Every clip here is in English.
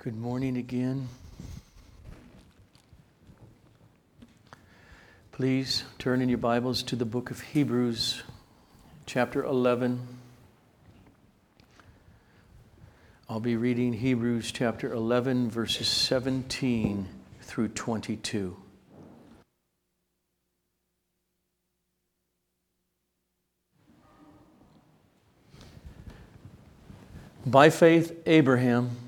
Good morning again. Please turn in your Bibles to the book of Hebrews, chapter 11. I'll be reading Hebrews chapter 11, verses 17 through 22. By faith, Abraham,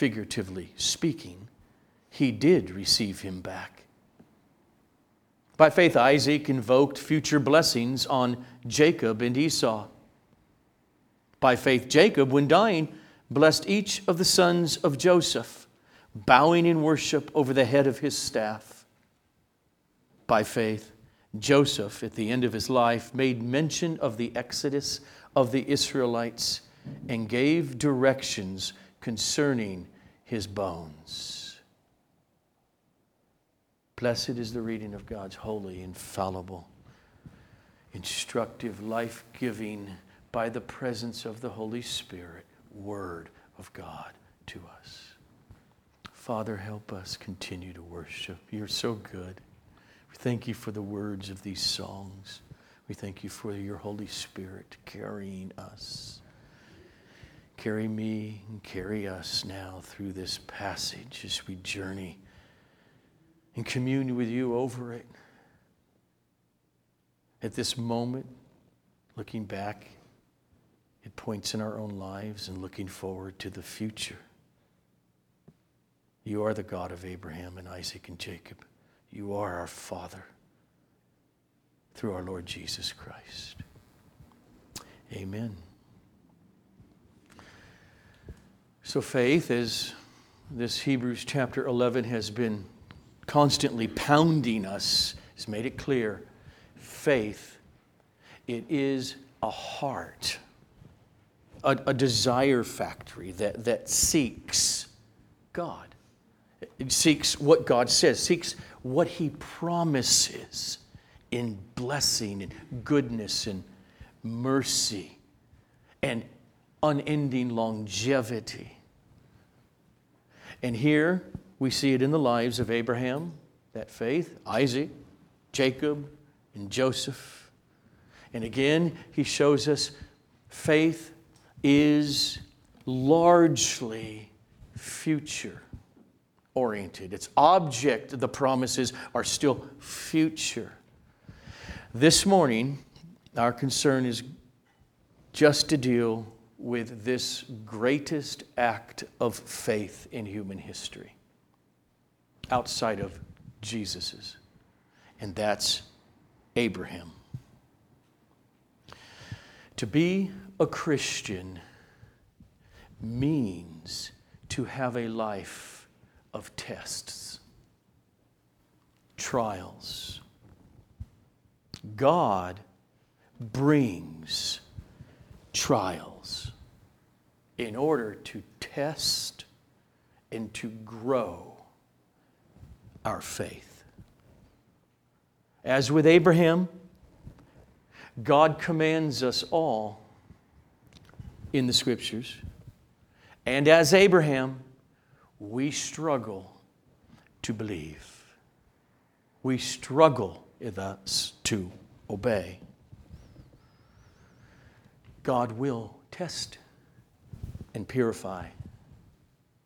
figuratively speaking, he did receive him back. By faith, Isaac invoked future blessings on Jacob and Esau. By faith, Jacob, when dying, blessed each of the sons of Joseph, bowing in worship over the head of his staff. By faith, Joseph, at the end of his life, made mention of the exodus of the Israelites and gave directions concerning his bones. Blessed is the reading of God's holy, infallible, instructive, life giving, by the presence of the Holy Spirit, Word of God to us. Father, help us continue to worship. You're so good. We thank you for the words of these songs. We thank you for your Holy Spirit carrying us. Carry me and carry us now through this passage as we journey in communion with you over it. At this moment, looking back, it points in our own lives and looking forward to the future. You are the God of Abraham and Isaac and Jacob. You are our Father through our Lord Jesus Christ. Amen. So, faith, as this Hebrews chapter 11 has been constantly pounding us, has made it clear faith, it is a heart, a, a desire factory that, that seeks God. It seeks what God says, seeks what He promises in blessing and goodness and mercy and unending longevity. And here we see it in the lives of Abraham, that faith, Isaac, Jacob, and Joseph. And again, he shows us faith is largely future oriented. Its object, the promises, are still future. This morning, our concern is just to deal with this greatest act of faith in human history outside of Jesus's, and that's Abraham. To be a Christian means to have a life of tests, trials. God brings trials in order to test and to grow our faith. As with Abraham, God commands us all in the scriptures. And as Abraham, we struggle to believe. We struggle thus to obey. God will test and purify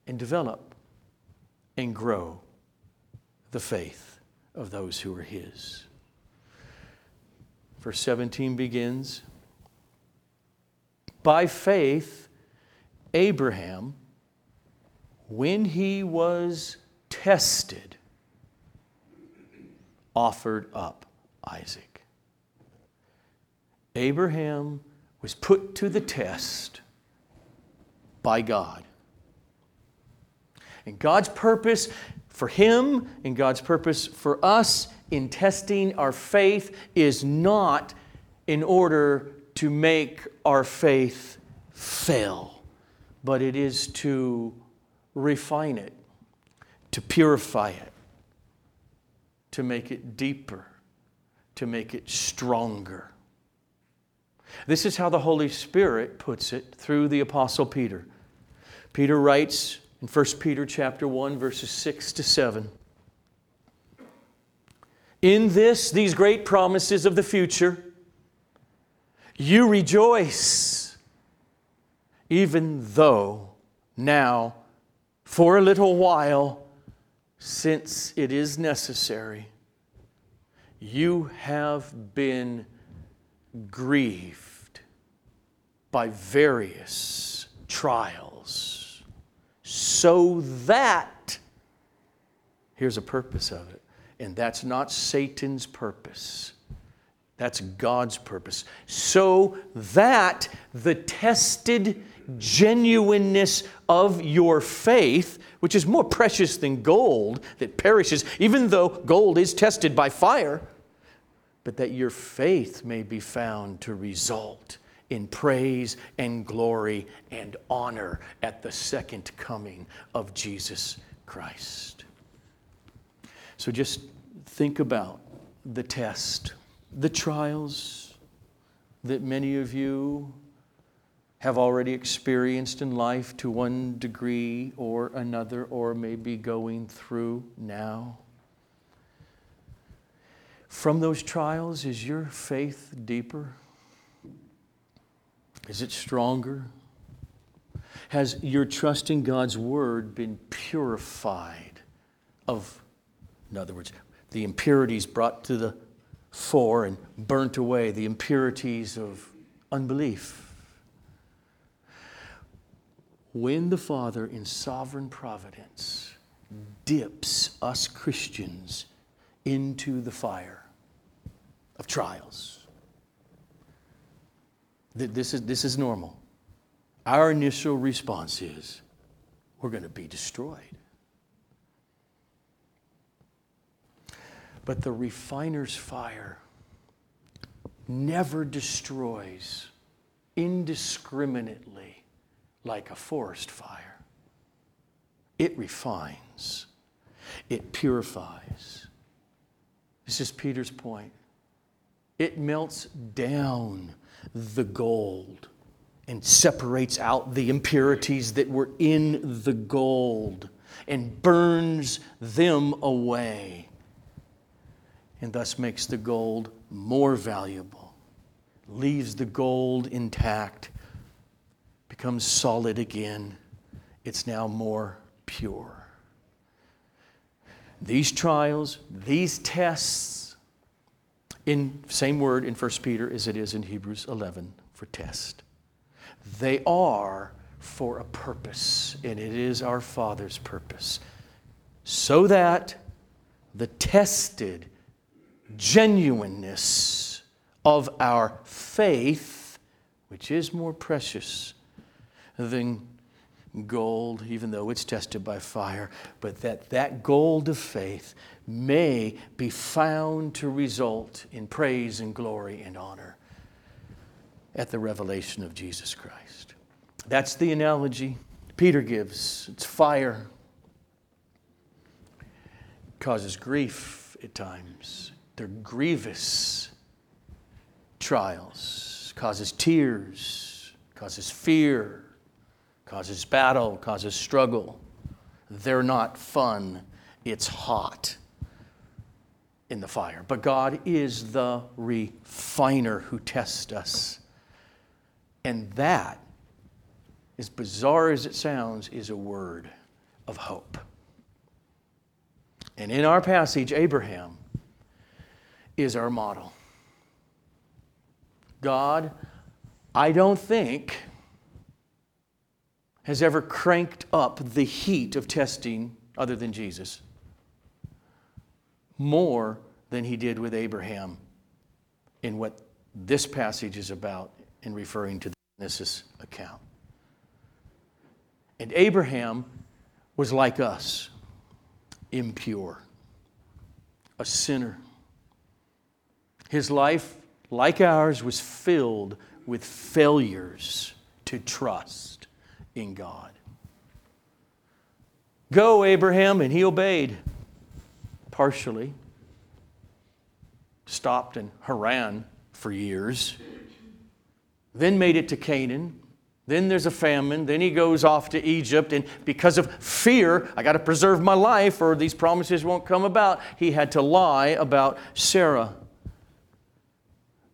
and develop and grow the faith of those who are His. Verse 17 begins By faith, Abraham, when he was tested, offered up Isaac. Abraham was put to the test by God. And God's purpose for him and God's purpose for us in testing our faith is not in order to make our faith fail, but it is to refine it, to purify it, to make it deeper, to make it stronger. This is how the Holy Spirit puts it through the apostle Peter. Peter writes in 1 Peter chapter 1 verses 6 to 7. In this these great promises of the future you rejoice even though now for a little while since it is necessary you have been grieved by various trials, so that, here's a purpose of it, and that's not Satan's purpose. That's God's purpose. So that the tested genuineness of your faith, which is more precious than gold that perishes, even though gold is tested by fire, but that your faith may be found to result in praise and glory and honor at the second coming of Jesus Christ. So just think about the test, the trials that many of you have already experienced in life to one degree or another, or may be going through now. From those trials, is your faith deeper? Is it stronger? Has your trust in God's word been purified of, in other words, the impurities brought to the fore and burnt away, the impurities of unbelief? When the Father, in sovereign providence, dips us Christians into the fire, of trials. This is, this is normal. Our initial response is we're going to be destroyed. But the refiner's fire never destroys indiscriminately like a forest fire. It refines, it purifies. This is Peter's point. It melts down the gold and separates out the impurities that were in the gold and burns them away and thus makes the gold more valuable, leaves the gold intact, becomes solid again. It's now more pure. These trials, these tests, in same word in 1 Peter as it is in Hebrews 11 for test. They are for a purpose, and it is our Father's purpose, so that the tested genuineness of our faith, which is more precious than gold, even though it's tested by fire, but that that gold of faith may be found to result in praise and glory and honor at the revelation of Jesus Christ. That's the analogy Peter gives. It's fire. It causes grief at times. They're grievous trials. Causes tears, causes fear, causes battle, causes struggle. They're not fun. It's hot in the fire. But God is the refiner who tests us. And that, as bizarre as it sounds, is a word of hope. And in our passage, Abraham is our model. God, I don't think, has ever cranked up the heat of testing other than Jesus more than he did with Abraham in what this passage is about in referring to the Genesis account. And Abraham was like us, impure, a sinner. His life, like ours, was filled with failures to trust in God. Go, Abraham, and he obeyed partially. Stopped in Haran for years, then made it to Canaan. Then there's a famine. Then he goes off to Egypt. And because of fear, I got to preserve my life or these promises won't come about, he had to lie about Sarah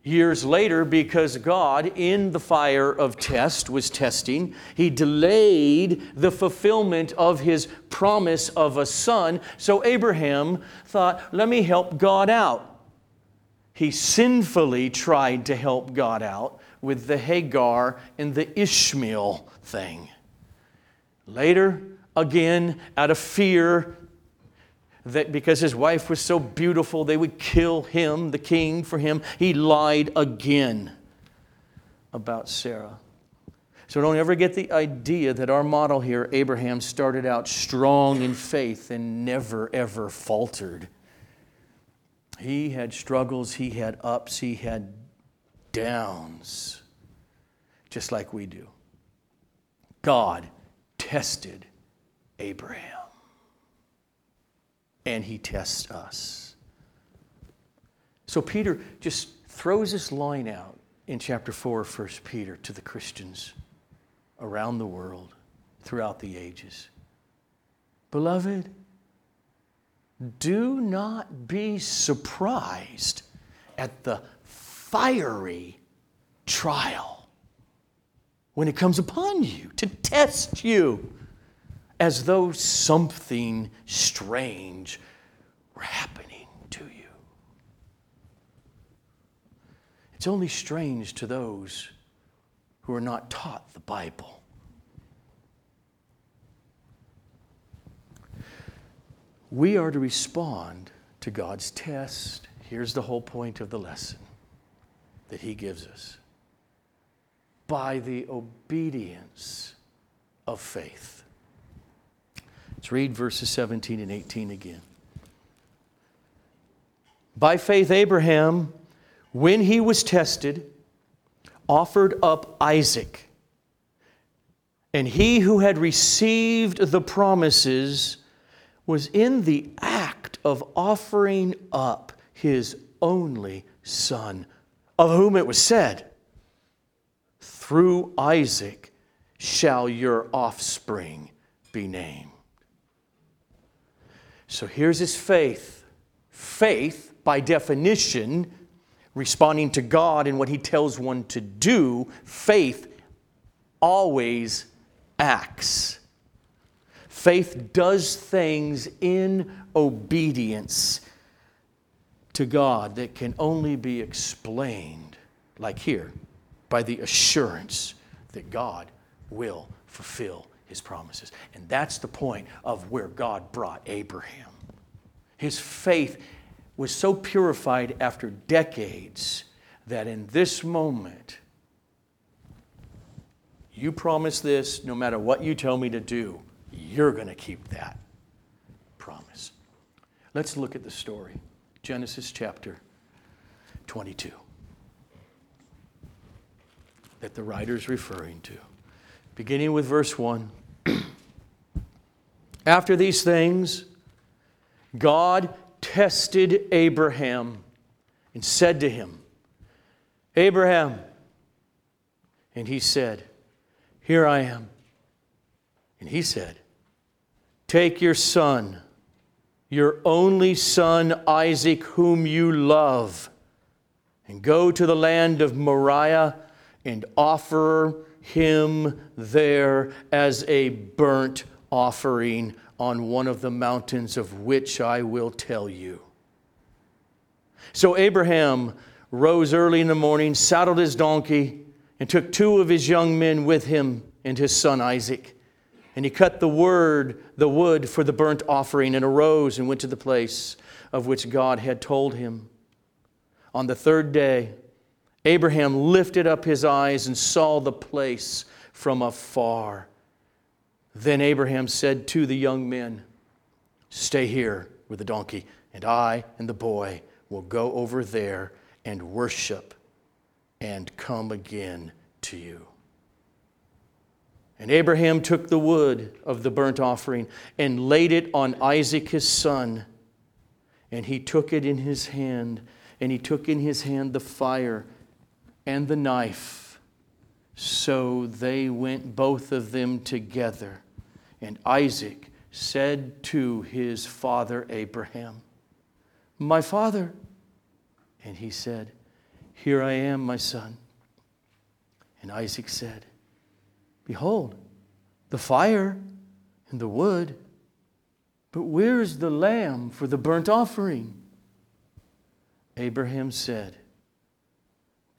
years later because God, in the fire of test, was testing. He delayed the fulfillment of his promise of a son. So Abraham thought, let me help God out. He sinfully tried to help God out with the Hagar and the Ishmael thing. Later, again, out of fear that because his wife was so beautiful, they would kill him, the king, for him. He lied again about Sarah. So don't ever get the idea that our model here, Abraham, started out strong in faith and never, ever faltered. He had struggles, he had ups, he had downs, just like we do. God tested Abraham and he tests us. So Peter just throws this line out in chapter 4 of 1 Peter to the Christians around the world throughout the ages. Beloved, do not be surprised at the fiery trial when it comes upon you to test you as though something strange were happening to you. It's only strange to those who are not taught the Bible. We are to respond to God's test. Here's the whole point of the lesson that He gives us by the obedience of faith. Let's read verses 17 and 18 again. By faith, Abraham, when he was tested, offered up Isaac. And he who had received the promises was in the act of offering up his only son, of whom it was said, Through Isaac shall your offspring be named. So here's his faith. Faith, by definition, responding to God and what he tells one to do, faith always acts. Faith does things in obedience to God that can only be explained, like here, by the assurance that God will fulfill his promises. And that's the point of where God brought Abraham. His faith was so purified after decades that in this moment, you promise this, no matter what you tell me to do, you're going to keep that promise. Let's look at the story. Genesis chapter 22 that the writer is referring to. Beginning with verse 1. After these things, God tested Abraham and said to him, Abraham, and he said, Here I am. And he said, Take your son, your only son Isaac, whom you love, and go to the land of Moriah and offer him there as a burnt offering on one of the mountains of which I will tell you. So Abraham rose early in the morning, saddled his donkey, and took two of his young men with him and his son Isaac. And he cut the word, the wood for the burnt offering, and arose and went to the place of which God had told him. On the third day, Abraham lifted up his eyes and saw the place from afar. Then Abraham said to the young men, Stay here with the donkey, and I and the boy will go over there and worship and come again to you. And Abraham took the wood of the burnt offering and laid it on Isaac his son. And he took it in his hand, and he took in his hand the fire and the knife. So they went both of them together. And Isaac said to his father Abraham, My father. And he said, Here I am, my son. And Isaac said, Behold, the fire and the wood, but where is the lamb for the burnt offering? Abraham said,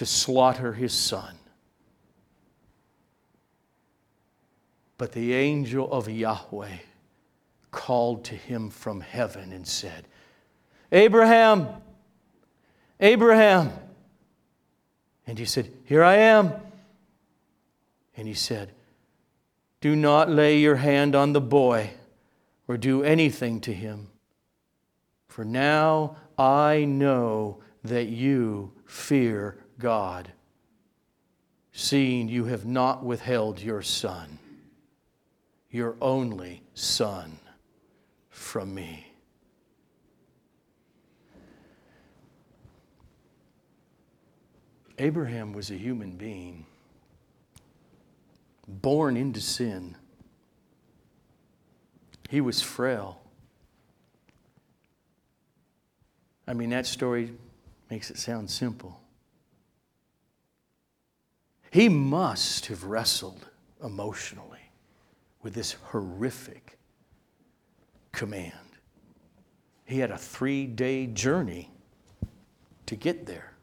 to slaughter his son. But the angel of Yahweh called to him from heaven and said, Abraham, Abraham. And he said, Here I am. And he said, Do not lay your hand on the boy or do anything to him. For now I know that you fear God, seeing you have not withheld your son, your only son, from me. Abraham was a human being, born into sin. He was frail. I mean, that story makes it sound simple. He must have wrestled emotionally with this horrific command. He had a three day journey to get there.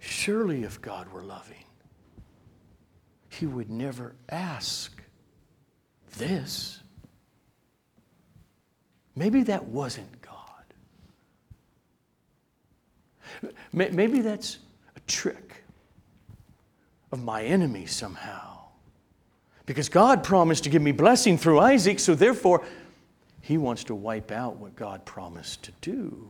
Surely, if God were loving, He would never ask this. Maybe that wasn't God. Maybe that's a trick of my enemy somehow. Because God promised to give me blessing through Isaac, so therefore, he wants to wipe out what God promised to do.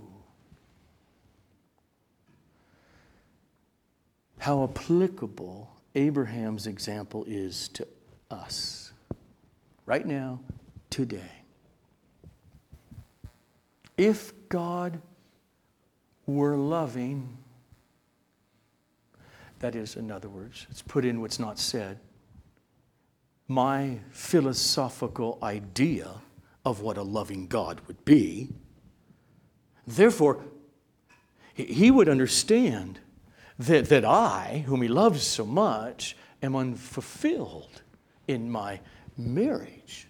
how applicable Abraham's example is to us right now, today. If God were loving, that is, in other words, it's put in what's not said, my philosophical idea of what a loving God would be. Therefore, he would understand that, that I, whom he loves so much, am unfulfilled in my marriage.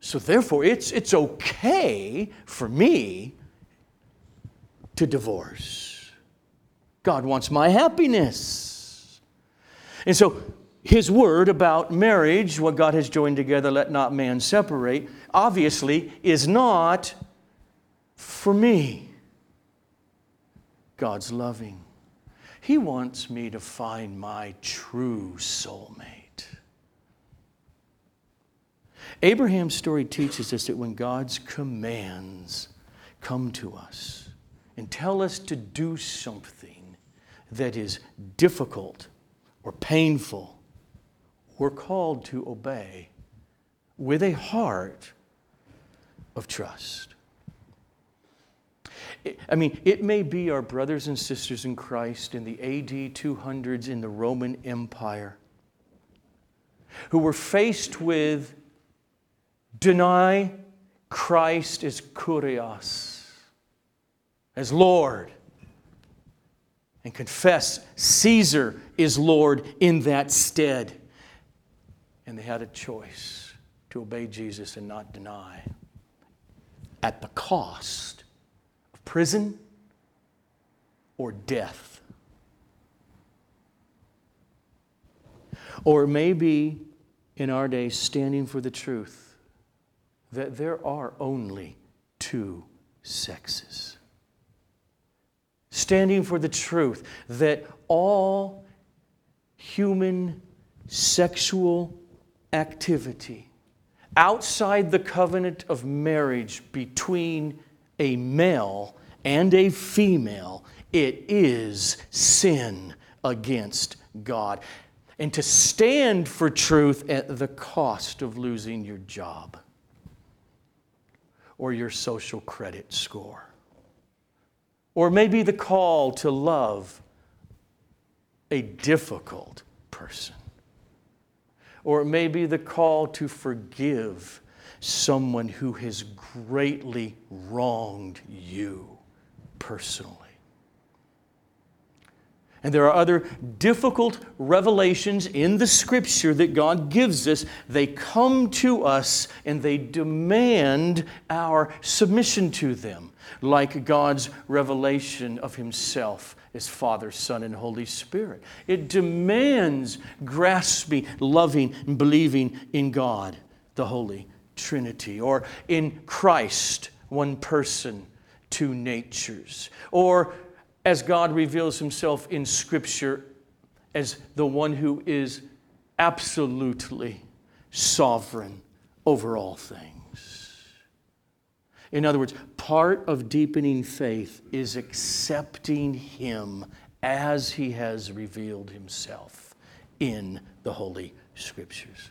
So therefore, it's, it's okay for me to divorce. God wants my happiness. And so, his word about marriage, what God has joined together, let not man separate, obviously is not for me. God's loving. He wants me to find my true soulmate. Abraham's story teaches us that when God's commands come to us and tell us to do something that is difficult or painful, we're called to obey with a heart of trust. I mean, it may be our brothers and sisters in Christ in the AD 200s in the Roman Empire who were faced with deny Christ as Kurios, as Lord, and confess Caesar is Lord in that stead. And they had a choice to obey Jesus and not deny at the cost of prison or death. Or maybe in our day, standing for the truth that there are only two sexes. Standing for the truth that all human sexual activity outside the covenant of marriage between a male and a female, it is sin against God. And to stand for truth at the cost of losing your job or your social credit score. Or maybe the call to love a difficult person. Or it may be the call to forgive someone who has greatly wronged you personally. And there are other difficult revelations in the scripture that God gives us. They come to us and they demand our submission to them, like God's revelation of Himself as Father, Son, and Holy Spirit. It demands grasping, loving, and believing in God, the Holy Trinity, or in Christ, one person, two natures, or as God reveals himself in Scripture as the one who is absolutely sovereign over all things. In other words, part of deepening faith is accepting Him as He has revealed Himself in the Holy Scriptures.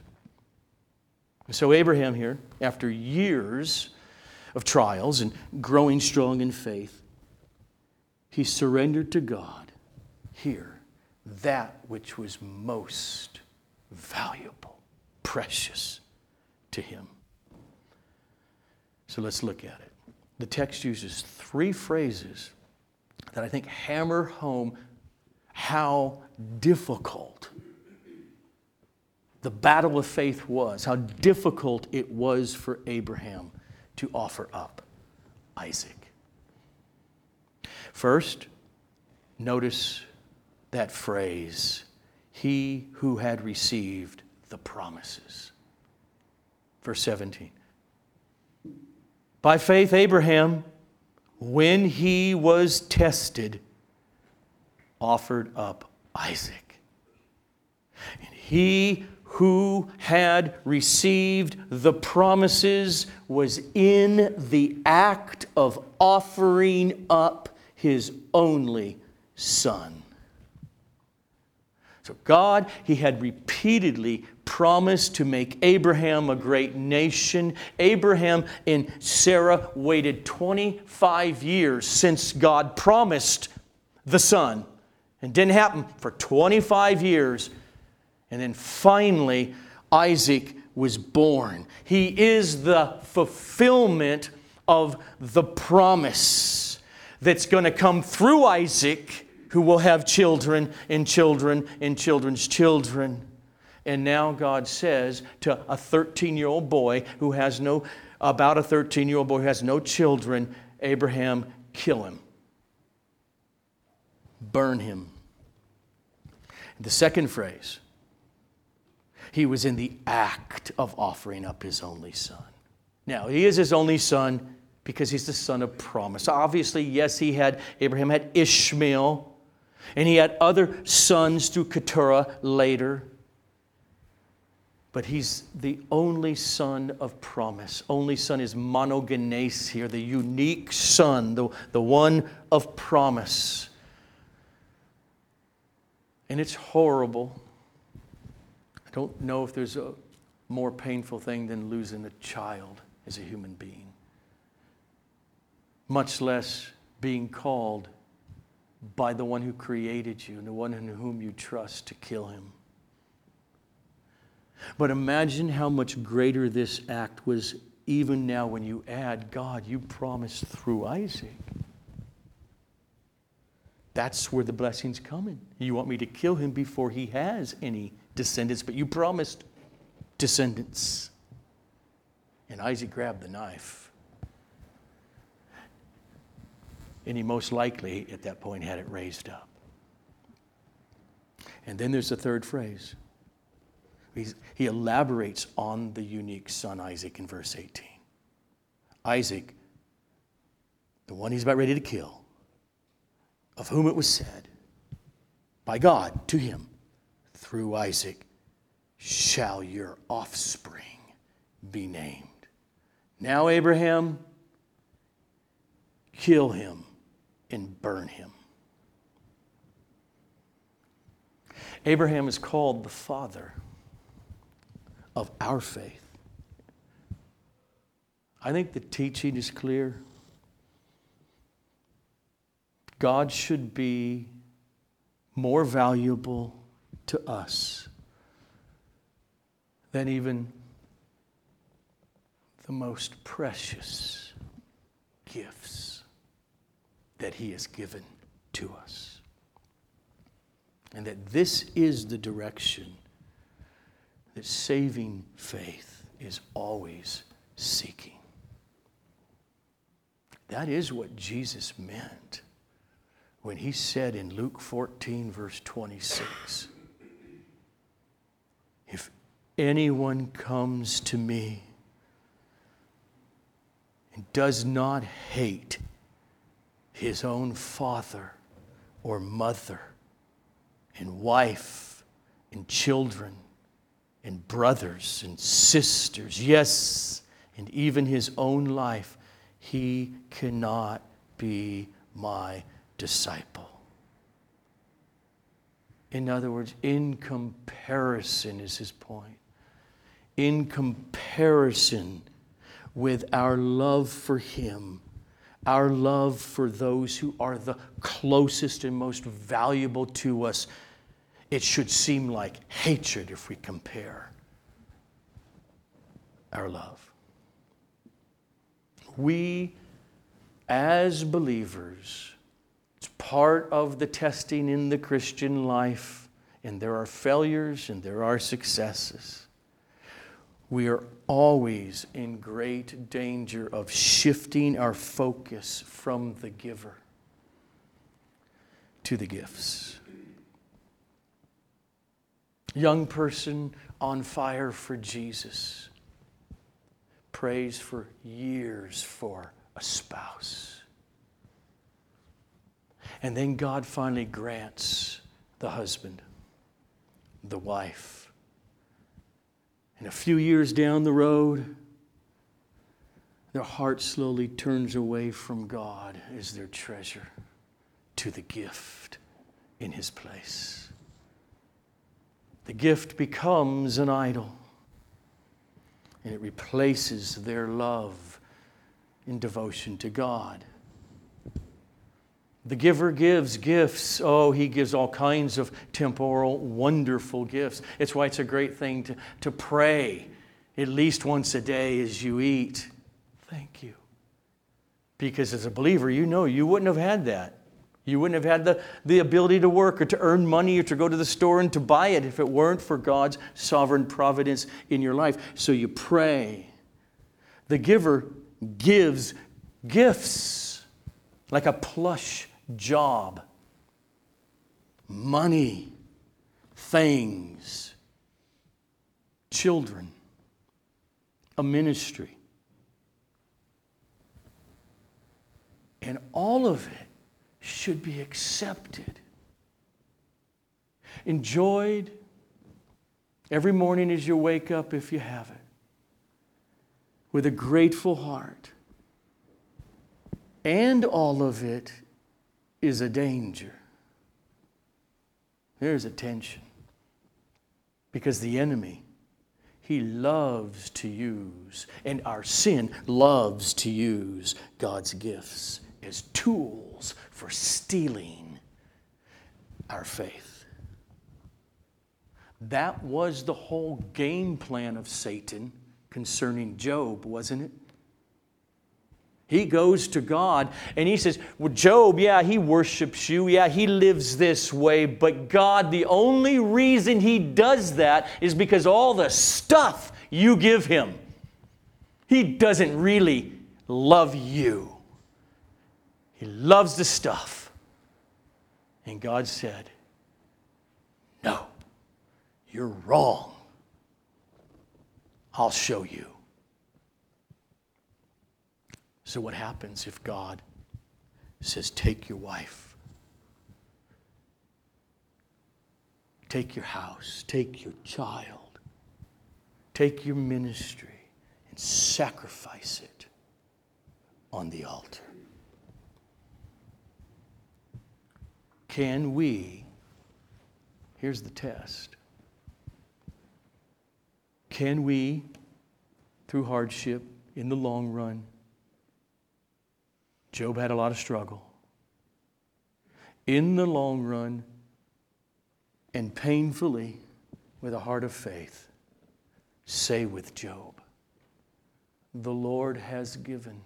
And so, Abraham here, after years of trials and growing strong in faith, he surrendered to God here that which was most valuable, precious to him. So let's look at it. The text uses three phrases that I think hammer home how difficult the battle of faith was, how difficult it was for Abraham to offer up Isaac. First, notice that phrase, he who had received the promises. Verse 17. By faith, Abraham, when he was tested, offered up Isaac. And he who had received the promises was in the act of offering up his only son. So, God, He had repeatedly promised to make Abraham a great nation. Abraham and Sarah waited 25 years since God promised the son. and didn't happen for 25 years. And then finally, Isaac was born. He is the fulfillment of the promise that's going to come through Isaac, who will have children and children and children's children. And now God says to a 13 year old boy who has no, about a 13 year old boy who has no children, Abraham, kill him, burn him. The second phrase, he was in the act of offering up his only son. Now, he is his only son because he's the son of promise. Obviously, yes, he had, Abraham had Ishmael, and he had other sons through Keturah later. But he's the only son of promise. Only son is monogenes here, the unique son, the, the one of promise. And it's horrible. I don't know if there's a more painful thing than losing a child as a human being much less being called by the one who created you and the one in whom you trust to kill him. But imagine how much greater this act was even now when you add God, you promised through Isaac. That's where the blessing's coming. You want me to kill him before he has any descendants, but you promised descendants. And Isaac grabbed the knife. And he most likely, at that point, had it raised up. And then there's the third phrase. He's, he elaborates on the unique son Isaac in verse 18. Isaac, the one he's about ready to kill, of whom it was said by God to him, through Isaac shall your offspring be named. Now, Abraham, kill him and burn him. Abraham is called the father of our faith. I think the teaching is clear. God should be more valuable to us than even the most precious gifts that He has given to us. And that this is the direction that saving faith is always seeking. That is what Jesus meant when he said in Luke 14, verse 26, If anyone comes to me and does not hate his own father or mother and wife and children and brothers and sisters, yes, and even his own life, he cannot be my disciple. In other words, in comparison is his point. In comparison with our love for him, our love for those who are the closest and most valuable to us, it should seem like hatred if we compare our love. We, as believers, it's part of the testing in the Christian life, and there are failures and there are successes. We are always in great danger of shifting our focus from the giver to the gifts. Young person on fire for Jesus prays for years for a spouse. And then God finally grants the husband, the wife. And a few years down the road, their heart slowly turns away from God as their treasure to the gift in his place. The gift becomes an idol, and it replaces their love in devotion to God. The giver gives gifts. Oh, he gives all kinds of temporal, wonderful gifts. It's why it's a great thing to, to pray at least once a day as you eat. Thank you. Because as a believer, you know you wouldn't have had that. You wouldn't have had the, the ability to work or to earn money or to go to the store and to buy it if it weren't for God's sovereign providence in your life. So you pray. The giver gives gifts like a plush job, money, things, children, a ministry. And all of it should be accepted, enjoyed every morning as you wake up, if you have it, with a grateful heart. And all of it is a danger. There's a tension. Because the enemy, he loves to use, and our sin loves to use God's gifts as tools for stealing our faith. That was the whole game plan of Satan concerning Job, wasn't it? He goes to God and he says, Well, Job, yeah, he worships you. Yeah, he lives this way. But God, the only reason he does that is because all the stuff you give him. He doesn't really love you, he loves the stuff. And God said, No, you're wrong. I'll show you. So, what happens if God says, Take your wife, take your house, take your child, take your ministry, and sacrifice it on the altar? Can we, here's the test, can we, through hardship, in the long run, Job had a lot of struggle. In the long run, and painfully, with a heart of faith, say with Job, The Lord has given,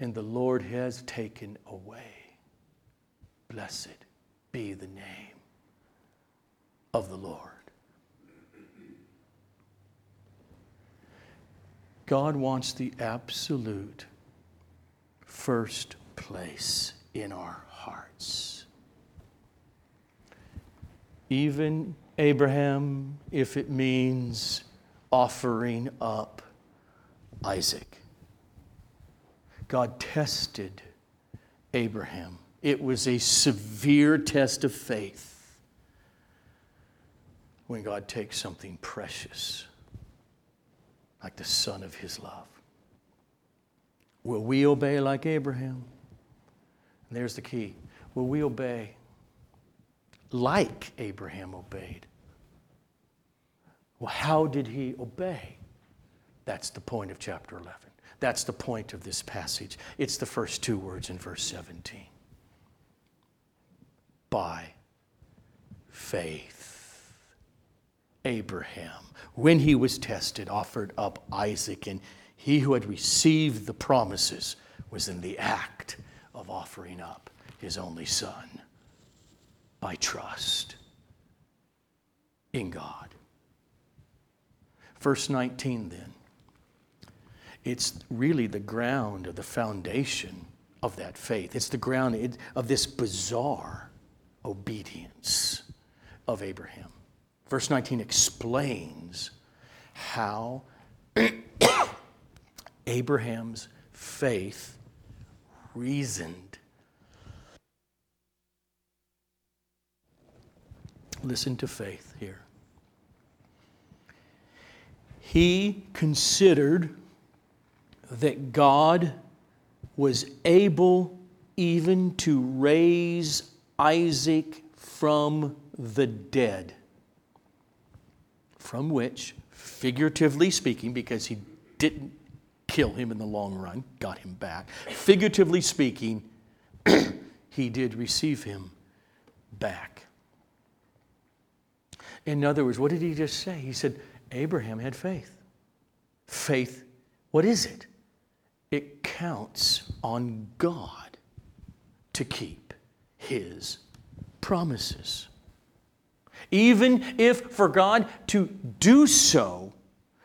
and the Lord has taken away. Blessed be the name of the Lord. God wants the absolute first place in our hearts. Even Abraham, if it means offering up Isaac. God tested Abraham. It was a severe test of faith when God takes something precious like the son of his love. Will we obey like Abraham? And there's the key. Will we obey like Abraham obeyed? Well, how did he obey? That's the point of chapter 11. That's the point of this passage. It's the first two words in verse 17. By faith, Abraham, when he was tested, offered up Isaac, and he who had received the promises was in the act of offering up his only son by trust in God. Verse 19, then, it's really the ground of the foundation of that faith. It's the ground of this bizarre obedience of Abraham. Verse 19 explains how Abraham's faith reasoned. Listen to faith here. He considered that God was able even to raise Isaac from the dead, from which, figuratively speaking, because he didn't kill him in the long run, got him back. Figuratively speaking, he did receive him back. In other words, what did he just say? He said, Abraham had faith. Faith, what is it? It counts on God to keep his promises. Even if for God to do so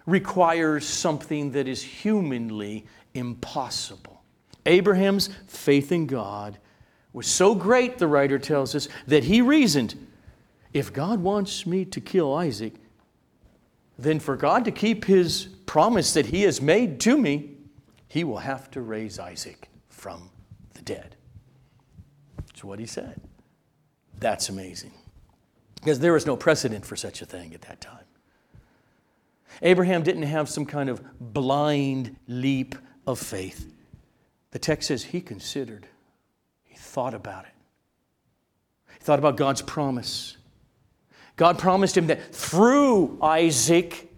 requires something that is humanly impossible. Abraham's faith in God was so great, the writer tells us, that he reasoned if God wants me to kill Isaac, then for God to keep his promise that he has made to me, he will have to raise Isaac from the dead. What he said. That's amazing. Because there was no precedent for such a thing at that time. Abraham didn't have some kind of blind leap of faith. The text says he considered, he thought about it. He thought about God's promise. God promised him that through Isaac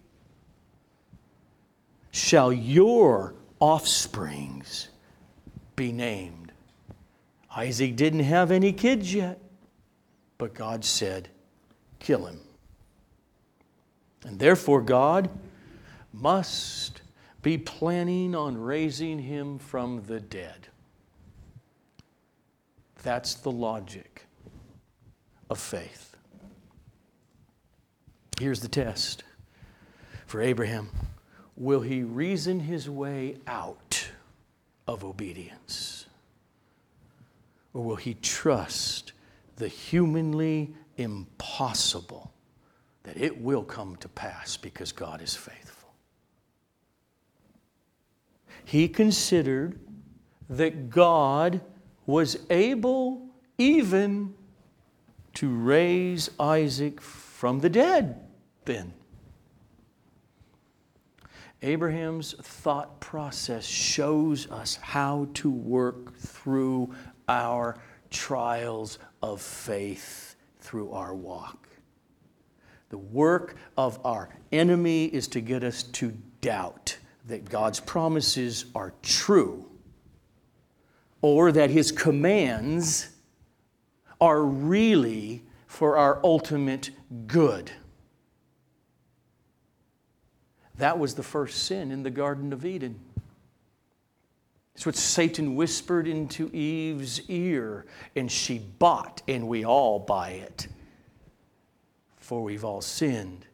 shall your offsprings be named. Isaac didn't have any kids yet, but God said, kill him. And therefore, God must be planning on raising him from the dead. That's the logic of faith. Here's the test for Abraham Will he reason his way out of obedience? Or will he trust the humanly impossible that it will come to pass because God is faithful? He considered that God was able even to raise Isaac from the dead then. Abraham's thought process shows us how to work through our trials of faith through our walk. The work of our enemy is to get us to doubt that God's promises are true or that his commands are really for our ultimate good. That was the first sin in the Garden of Eden. It's what Satan whispered into Eve's ear, and she bought, and we all buy it. For we've all sinned.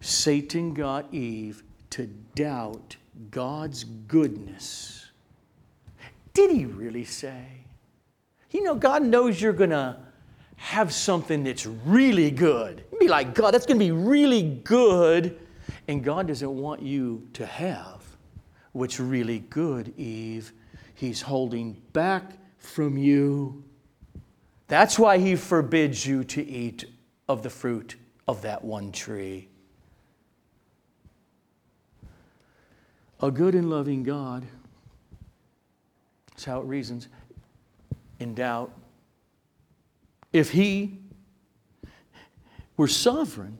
Satan got Eve to doubt God's goodness. Did he really say? You know, God knows you're going to have something that's really good. Be like, God, that's going to be really good. And God doesn't want you to have what's really good, Eve. He's holding back from you. That's why He forbids you to eat of the fruit of that one tree. A good and loving God, that's how it reasons, in doubt if he were sovereign,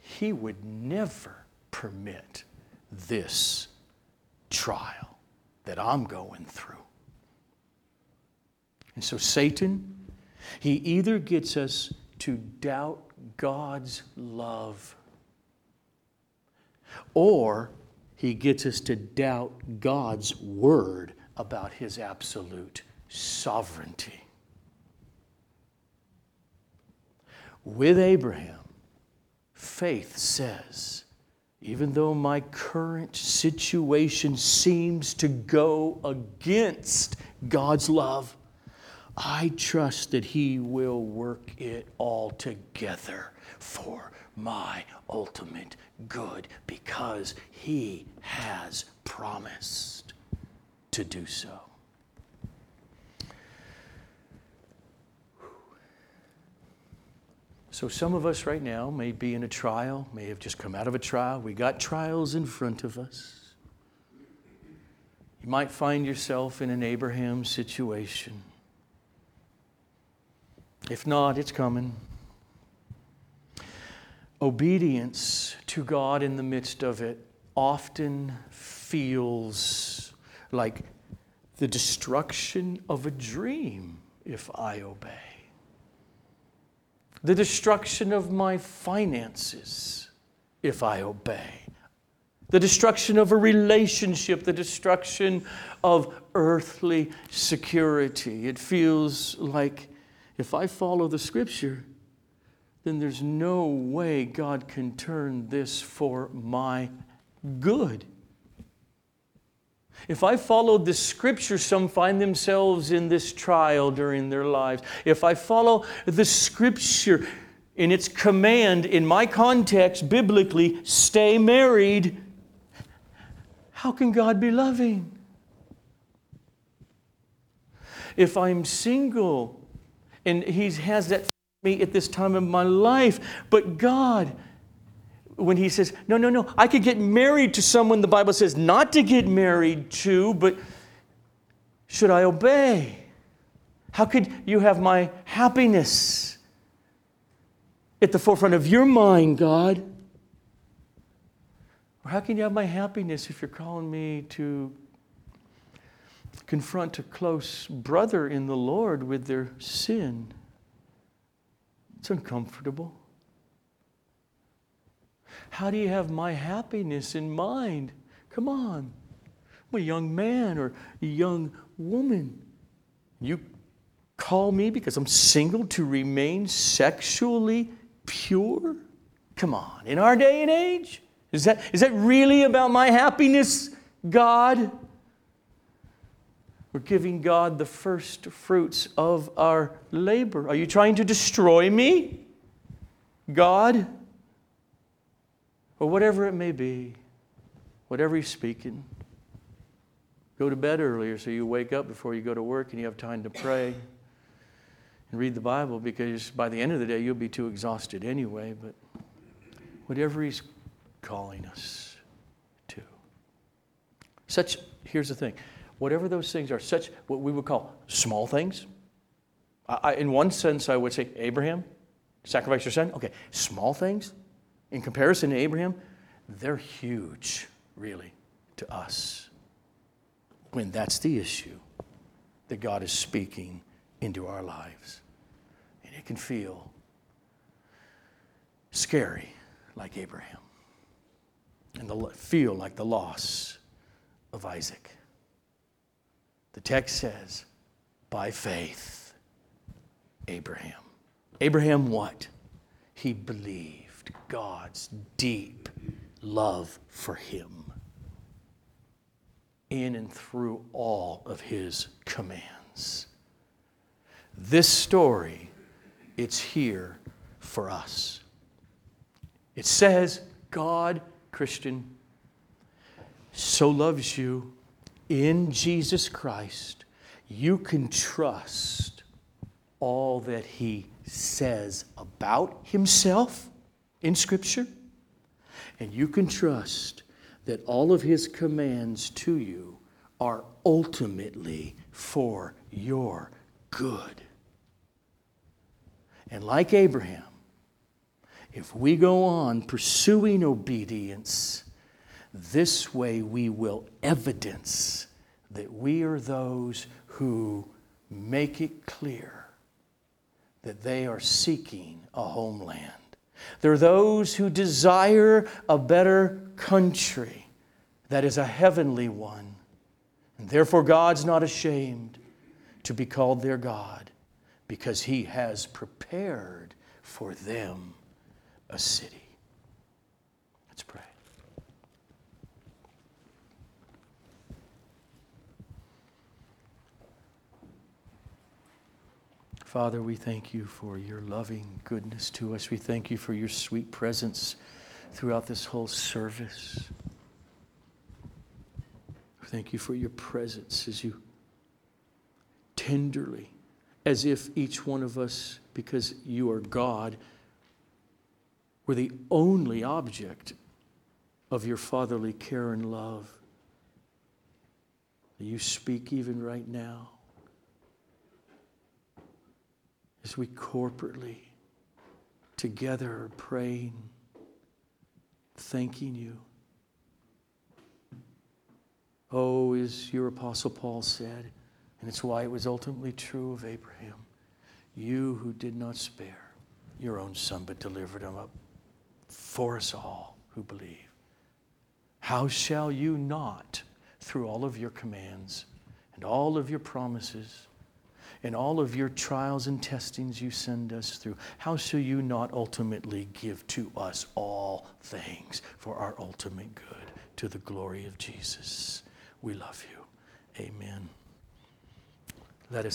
he would never permit this trial that I'm going through. And so, Satan, he either gets us to doubt God's love, or he gets us to doubt God's word about his absolute sovereignty. with Abraham, faith says, even though my current situation seems to go against God's love, I trust that He will work it all together for my ultimate good because He has promised to do so. So, some of us right now may be in a trial, may have just come out of a trial. We got trials in front of us. You might find yourself in an Abraham situation. If not, it's coming. Obedience to God in the midst of it often feels like the destruction of a dream if I obey the destruction of my finances if I obey, the destruction of a relationship, the destruction of earthly security. It feels like if I follow the scripture, then there's no way God can turn this for my good. If I followed the scripture, some find themselves in this trial during their lives. If I follow the scripture in its command, in my context, biblically, stay married, how can God be loving? If I'm single and He has that for me at this time of my life, but God, when he says, No, no, no, I could get married to someone the Bible says not to get married to, but should I obey? How could you have my happiness at the forefront of your mind, God? Or how can you have my happiness if you're calling me to confront a close brother in the Lord with their sin? It's uncomfortable. How do you have my happiness in mind? Come on. I'm a young man or a young woman. You call me because I'm single to remain sexually pure? Come on. In our day and age? Is that, is that really about my happiness, God? We're giving God the first fruits of our labor. Are you trying to destroy me, God? Or whatever it may be, whatever He's speaking. Go to bed earlier so you wake up before you go to work and you have time to pray and read the Bible because by the end of the day you'll be too exhausted anyway. But whatever He's calling us to. Such, here's the thing whatever those things are, such what we would call small things. I, in one sense, I would say Abraham, sacrifice your son. Okay, small things in comparison to Abraham, they're huge, really, to us. When that's the issue that God is speaking into our lives. And it can feel scary like Abraham and the, feel like the loss of Isaac. The text says, by faith, Abraham. Abraham what? He believed God's deep love for him in and through all of his commands. This story, it's here for us. It says, God, Christian, so loves you in Jesus Christ, you can trust all that He says about Himself in Scripture, and you can trust that all of His commands to you are ultimately for your good. And like Abraham, if we go on pursuing obedience, this way, we will evidence that we are those who make it clear that they are seeking a homeland. They're those who desire a better country that is a heavenly one. And therefore, God's not ashamed to be called their God because He has prepared for them a city. Let's pray. Father, we thank you for your loving goodness to us. We thank you for your sweet presence throughout this whole service. Thank you for your presence as you tenderly, as if each one of us, because you are God, were the only object of your fatherly care and love. You speak even right now as we corporately together are praying, thanking you. Oh, as your Apostle Paul said, and it's why it was ultimately true of Abraham you who did not spare your own son, but delivered him up for us all who believe. How shall you not, through all of your commands and all of your promises, in all of your trials and testings you send us through, how shall you not ultimately give to us all things for our ultimate good to the glory of Jesus? We love you. Amen. Let us